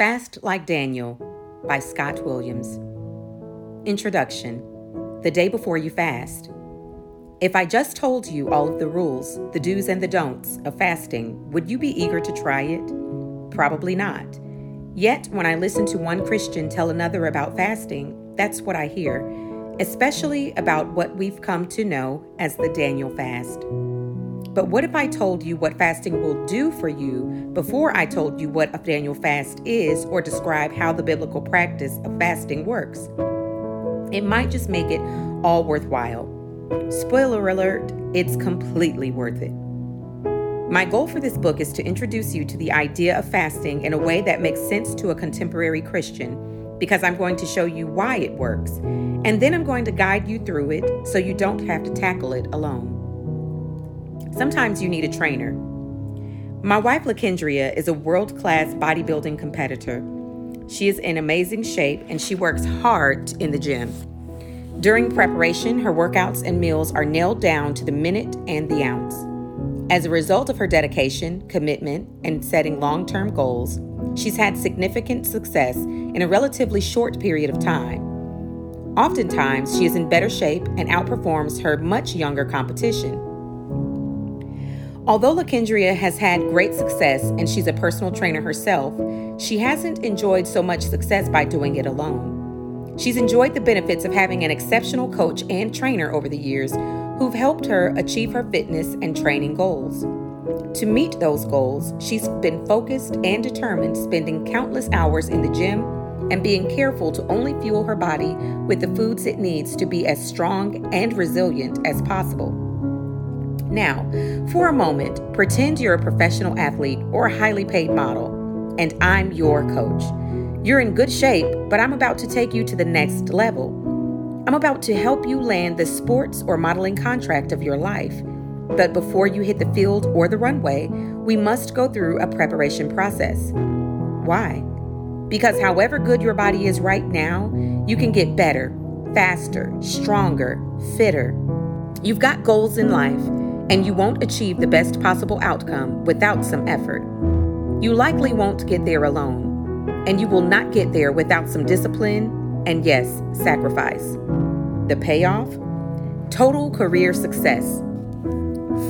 Fast Like Daniel by Scott Williams. Introduction The day before you fast. If I just told you all of the rules, the do's and the don'ts of fasting, would you be eager to try it? Probably not. Yet, when I listen to one Christian tell another about fasting, that's what I hear, especially about what we've come to know as the Daniel fast. But what if I told you what fasting will do for you before I told you what a Daniel fast is or describe how the biblical practice of fasting works? It might just make it all worthwhile. Spoiler alert, it's completely worth it. My goal for this book is to introduce you to the idea of fasting in a way that makes sense to a contemporary Christian because I'm going to show you why it works, and then I'm going to guide you through it so you don't have to tackle it alone. Sometimes you need a trainer. My wife, LaKendria, is a world class bodybuilding competitor. She is in amazing shape and she works hard in the gym. During preparation, her workouts and meals are nailed down to the minute and the ounce. As a result of her dedication, commitment, and setting long term goals, she's had significant success in a relatively short period of time. Oftentimes, she is in better shape and outperforms her much younger competition. Although LaKendria has had great success and she's a personal trainer herself, she hasn't enjoyed so much success by doing it alone. She's enjoyed the benefits of having an exceptional coach and trainer over the years who've helped her achieve her fitness and training goals. To meet those goals, she's been focused and determined, spending countless hours in the gym and being careful to only fuel her body with the foods it needs to be as strong and resilient as possible. Now, for a moment, pretend you're a professional athlete or a highly paid model, and I'm your coach. You're in good shape, but I'm about to take you to the next level. I'm about to help you land the sports or modeling contract of your life. But before you hit the field or the runway, we must go through a preparation process. Why? Because however good your body is right now, you can get better, faster, stronger, fitter. You've got goals in life and you won't achieve the best possible outcome without some effort. You likely won't get there alone, and you will not get there without some discipline and, yes, sacrifice. The payoff? Total career success.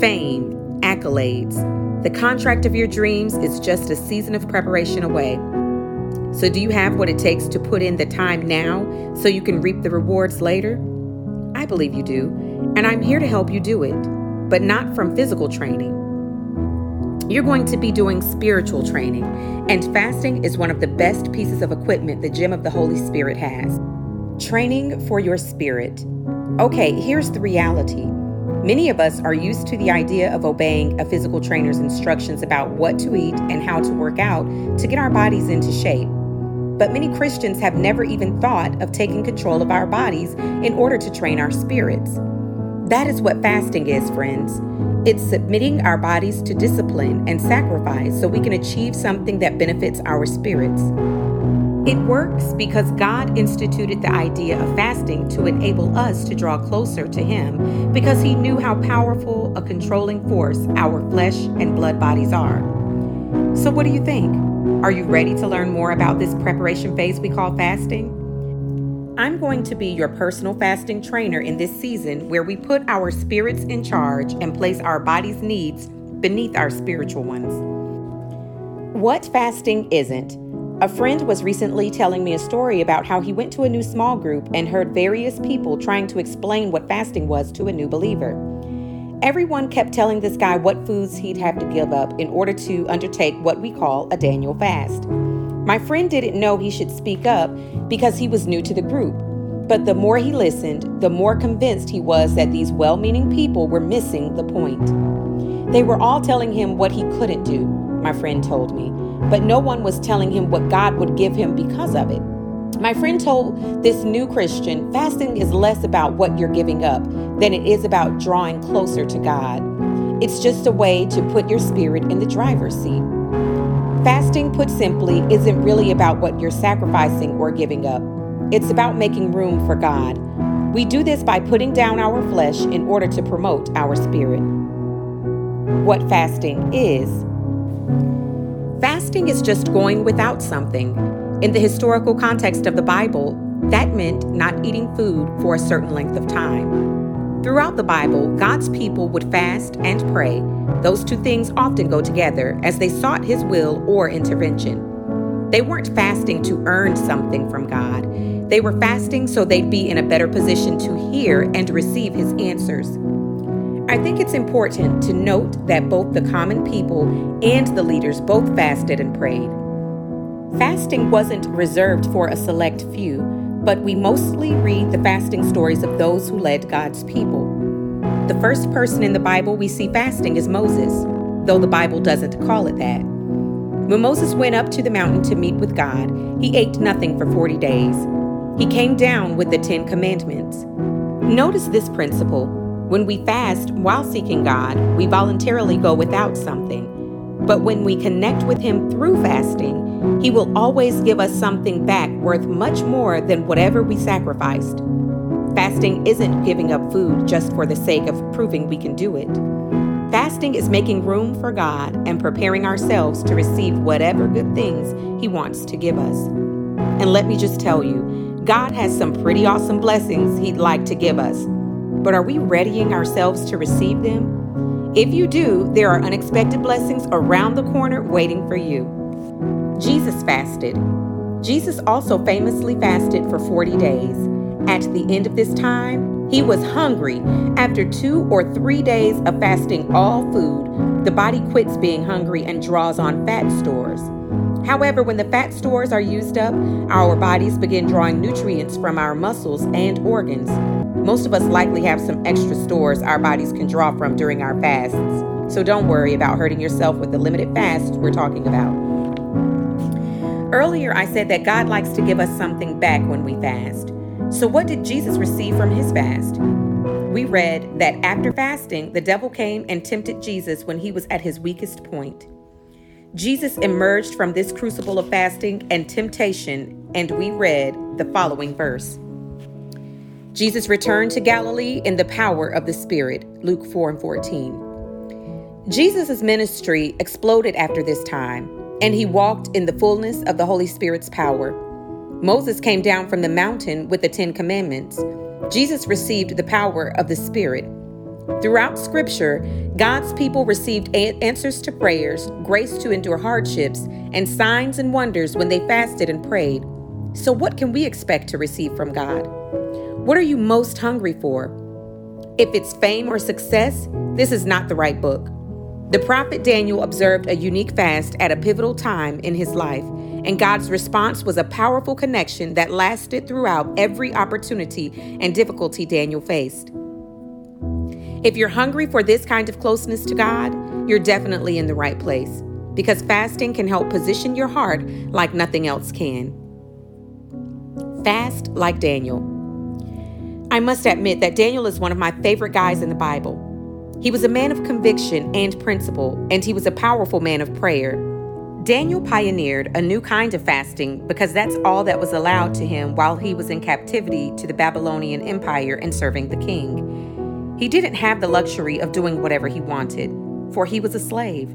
Fame, accolades. The contract of your dreams is just a season of preparation away. So, do you have what it takes to put in the time now so you can reap the rewards later? I believe you do, and I'm here to help you do it but not from physical training. You're going to be doing spiritual training, and fasting is one of the best pieces of equipment the Gym of the Holy Spirit has. Training for your spirit. Okay, here's the reality. Many of us are used to the idea of obeying a physical trainer's instructions about what to eat and how to work out to get our bodies into shape. But many Christians have never even thought of taking control of our bodies in order to train our spirits. That is what fasting is, friends. It's submitting our bodies to discipline and sacrifice so we can achieve something that benefits our spirits. It works because God instituted the idea of fasting to enable us to draw closer to Him because He knew how powerful a controlling force our flesh and blood bodies are. So, what do you think? Are you ready to learn more about this preparation phase we call fasting? I'm going to be your personal fasting trainer in this season where we put our spirits in charge and place our body's needs beneath our spiritual ones. What fasting isn't? A friend was recently telling me a story about how he went to a new small group and heard various people trying to explain what fasting was to a new believer. Everyone kept telling this guy what foods he'd have to give up in order to undertake what we call a Daniel fast. My friend didn't know he should speak up because he was new to the group. But the more he listened, the more convinced he was that these well meaning people were missing the point. They were all telling him what he couldn't do, my friend told me, but no one was telling him what God would give him because of it. My friend told this new Christian fasting is less about what you're giving up than it is about drawing closer to God. It's just a way to put your spirit in the driver's seat. Fasting, put simply, isn't really about what you're sacrificing or giving up. It's about making room for God. We do this by putting down our flesh in order to promote our spirit. What fasting is Fasting is just going without something. In the historical context of the Bible, that meant not eating food for a certain length of time. Throughout the Bible, God's people would fast and pray. Those two things often go together as they sought His will or intervention. They weren't fasting to earn something from God. They were fasting so they'd be in a better position to hear and receive His answers. I think it's important to note that both the common people and the leaders both fasted and prayed. Fasting wasn't reserved for a select few, but we mostly read the fasting stories of those who led God's people. The first person in the Bible we see fasting is Moses, though the Bible doesn't call it that. When Moses went up to the mountain to meet with God, he ate nothing for 40 days. He came down with the Ten Commandments. Notice this principle. When we fast while seeking God, we voluntarily go without something. But when we connect with Him through fasting, He will always give us something back worth much more than whatever we sacrificed. Fasting isn't giving up food just for the sake of proving we can do it. Fasting is making room for God and preparing ourselves to receive whatever good things He wants to give us. And let me just tell you, God has some pretty awesome blessings He'd like to give us. But are we readying ourselves to receive them? If you do, there are unexpected blessings around the corner waiting for you. Jesus fasted. Jesus also famously fasted for 40 days. At the end of this time, he was hungry. After two or three days of fasting all food, the body quits being hungry and draws on fat stores. However, when the fat stores are used up, our bodies begin drawing nutrients from our muscles and organs. Most of us likely have some extra stores our bodies can draw from during our fasts. So don't worry about hurting yourself with the limited fasts we're talking about. Earlier, I said that God likes to give us something back when we fast. So, what did Jesus receive from his fast? We read that after fasting, the devil came and tempted Jesus when he was at his weakest point. Jesus emerged from this crucible of fasting and temptation, and we read the following verse. Jesus returned to Galilee in the power of the Spirit, Luke 4 and 14. Jesus' ministry exploded after this time, and he walked in the fullness of the Holy Spirit's power. Moses came down from the mountain with the Ten Commandments. Jesus received the power of the Spirit. Throughout Scripture, God's people received answers to prayers, grace to endure hardships, and signs and wonders when they fasted and prayed. So, what can we expect to receive from God? What are you most hungry for? If it's fame or success, this is not the right book. The prophet Daniel observed a unique fast at a pivotal time in his life, and God's response was a powerful connection that lasted throughout every opportunity and difficulty Daniel faced. If you're hungry for this kind of closeness to God, you're definitely in the right place because fasting can help position your heart like nothing else can. Fast like Daniel. I must admit that Daniel is one of my favorite guys in the Bible. He was a man of conviction and principle, and he was a powerful man of prayer. Daniel pioneered a new kind of fasting because that's all that was allowed to him while he was in captivity to the Babylonian Empire and serving the king. He didn't have the luxury of doing whatever he wanted, for he was a slave.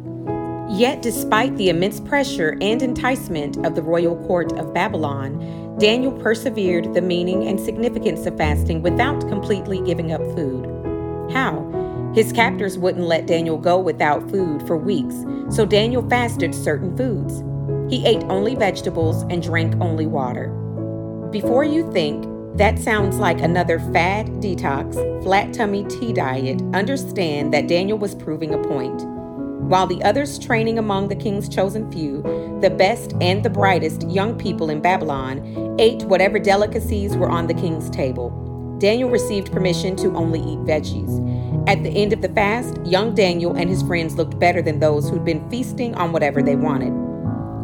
Yet, despite the immense pressure and enticement of the royal court of Babylon, Daniel persevered the meaning and significance of fasting without completely giving up food. How? His captors wouldn't let Daniel go without food for weeks, so Daniel fasted certain foods. He ate only vegetables and drank only water. Before you think, that sounds like another fad detox, flat tummy tea diet. Understand that Daniel was proving a point. While the others training among the king's chosen few, the best and the brightest young people in Babylon, ate whatever delicacies were on the king's table. Daniel received permission to only eat veggies. At the end of the fast, young Daniel and his friends looked better than those who'd been feasting on whatever they wanted.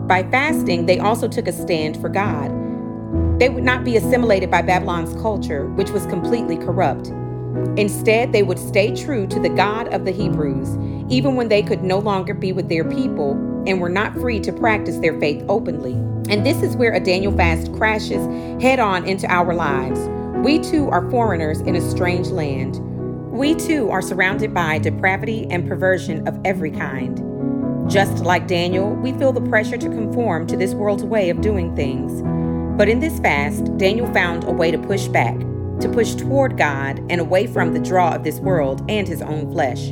By fasting, they also took a stand for God. They would not be assimilated by Babylon's culture, which was completely corrupt. Instead, they would stay true to the God of the Hebrews, even when they could no longer be with their people and were not free to practice their faith openly. And this is where a Daniel fast crashes head on into our lives. We too are foreigners in a strange land. We too are surrounded by depravity and perversion of every kind. Just like Daniel, we feel the pressure to conform to this world's way of doing things. But in this fast, Daniel found a way to push back, to push toward God and away from the draw of this world and his own flesh.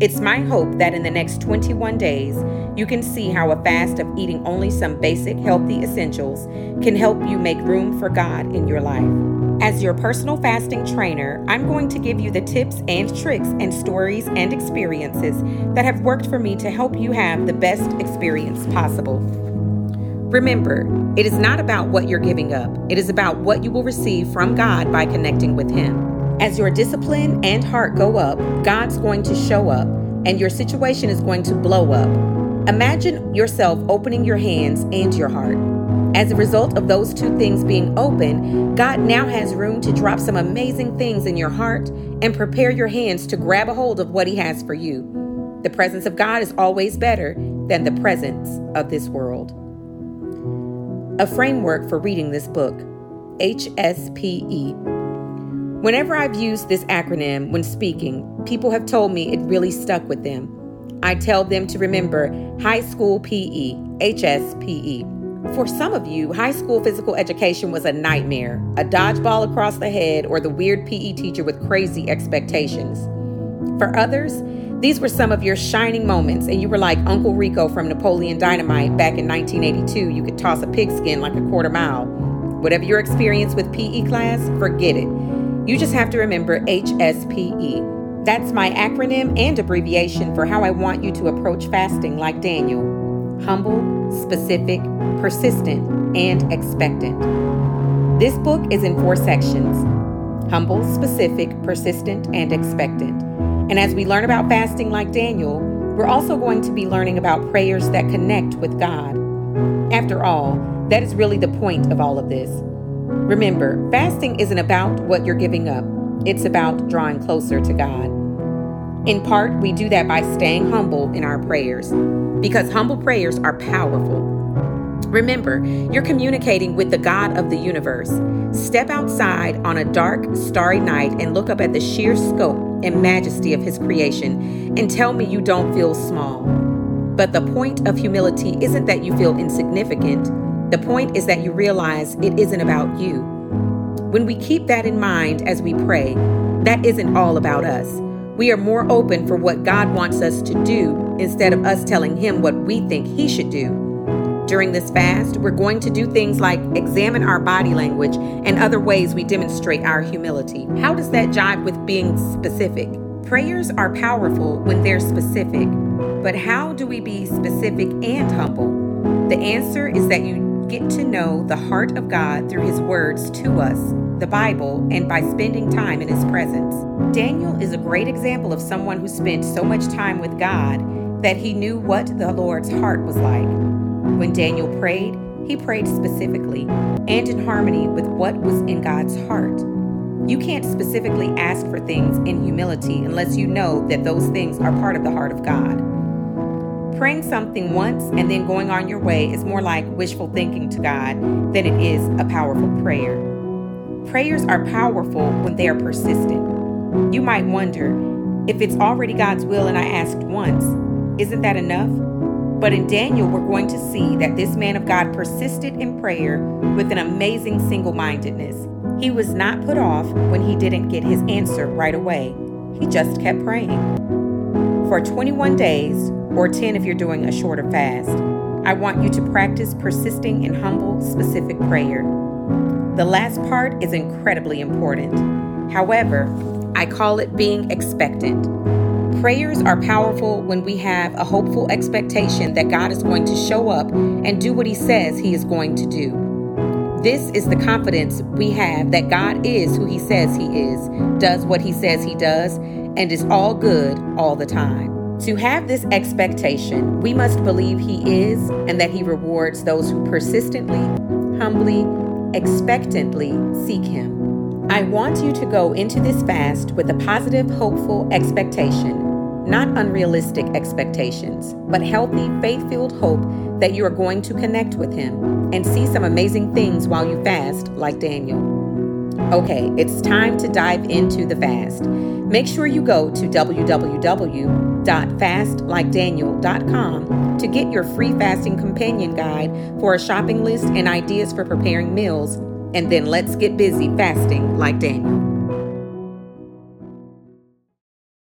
It's my hope that in the next 21 days, you can see how a fast of eating only some basic healthy essentials can help you make room for God in your life. As your personal fasting trainer, I'm going to give you the tips and tricks and stories and experiences that have worked for me to help you have the best experience possible. Remember, it is not about what you're giving up, it is about what you will receive from God by connecting with Him. As your discipline and heart go up, God's going to show up and your situation is going to blow up. Imagine yourself opening your hands and your heart. As a result of those two things being open, God now has room to drop some amazing things in your heart and prepare your hands to grab a hold of what He has for you. The presence of God is always better than the presence of this world. A framework for reading this book HSPE Whenever I've used this acronym when speaking, people have told me it really stuck with them. I tell them to remember high school PE, HSPE. For some of you, high school physical education was a nightmare a dodgeball across the head or the weird PE teacher with crazy expectations. For others, these were some of your shining moments, and you were like Uncle Rico from Napoleon Dynamite back in 1982. You could toss a pigskin like a quarter mile. Whatever your experience with PE class, forget it. You just have to remember HSPE. That's my acronym and abbreviation for how I want you to approach fasting like Daniel humble, specific, persistent, and expectant. This book is in four sections humble, specific, persistent, and expectant. And as we learn about fasting like Daniel, we're also going to be learning about prayers that connect with God. After all, that is really the point of all of this. Remember, fasting isn't about what you're giving up, it's about drawing closer to God. In part, we do that by staying humble in our prayers, because humble prayers are powerful. Remember, you're communicating with the God of the universe. Step outside on a dark, starry night and look up at the sheer scope and majesty of His creation and tell me you don't feel small. But the point of humility isn't that you feel insignificant. The point is that you realize it isn't about you. When we keep that in mind as we pray, that isn't all about us. We are more open for what God wants us to do instead of us telling Him what we think He should do. During this fast, we're going to do things like examine our body language and other ways we demonstrate our humility. How does that jive with being specific? Prayers are powerful when they're specific, but how do we be specific and humble? The answer is that you get to know the heart of God through His words to us, the Bible, and by spending time in His presence. Daniel is a great example of someone who spent so much time with God that he knew what the Lord's heart was like. When Daniel prayed, he prayed specifically and in harmony with what was in God's heart. You can't specifically ask for things in humility unless you know that those things are part of the heart of God. Praying something once and then going on your way is more like wishful thinking to God than it is a powerful prayer. Prayers are powerful when they are persistent. You might wonder if it's already God's will and I asked once, isn't that enough? But in Daniel, we're going to see that this man of God persisted in prayer with an amazing single mindedness. He was not put off when he didn't get his answer right away, he just kept praying. For 21 days, or 10 if you're doing a shorter fast. I want you to practice persisting in humble, specific prayer. The last part is incredibly important. However, I call it being expectant. Prayers are powerful when we have a hopeful expectation that God is going to show up and do what He says He is going to do. This is the confidence we have that God is who He says He is, does what He says He does, and is all good all the time. To have this expectation, we must believe He is and that He rewards those who persistently, humbly, expectantly seek Him. I want you to go into this fast with a positive, hopeful expectation, not unrealistic expectations, but healthy, faith filled hope that you are going to connect with Him and see some amazing things while you fast, like Daniel. Okay, it's time to dive into the fast. Make sure you go to www.fastlikeDaniel.com to get your free fasting companion guide for a shopping list and ideas for preparing meals. And then let's get busy fasting like Daniel.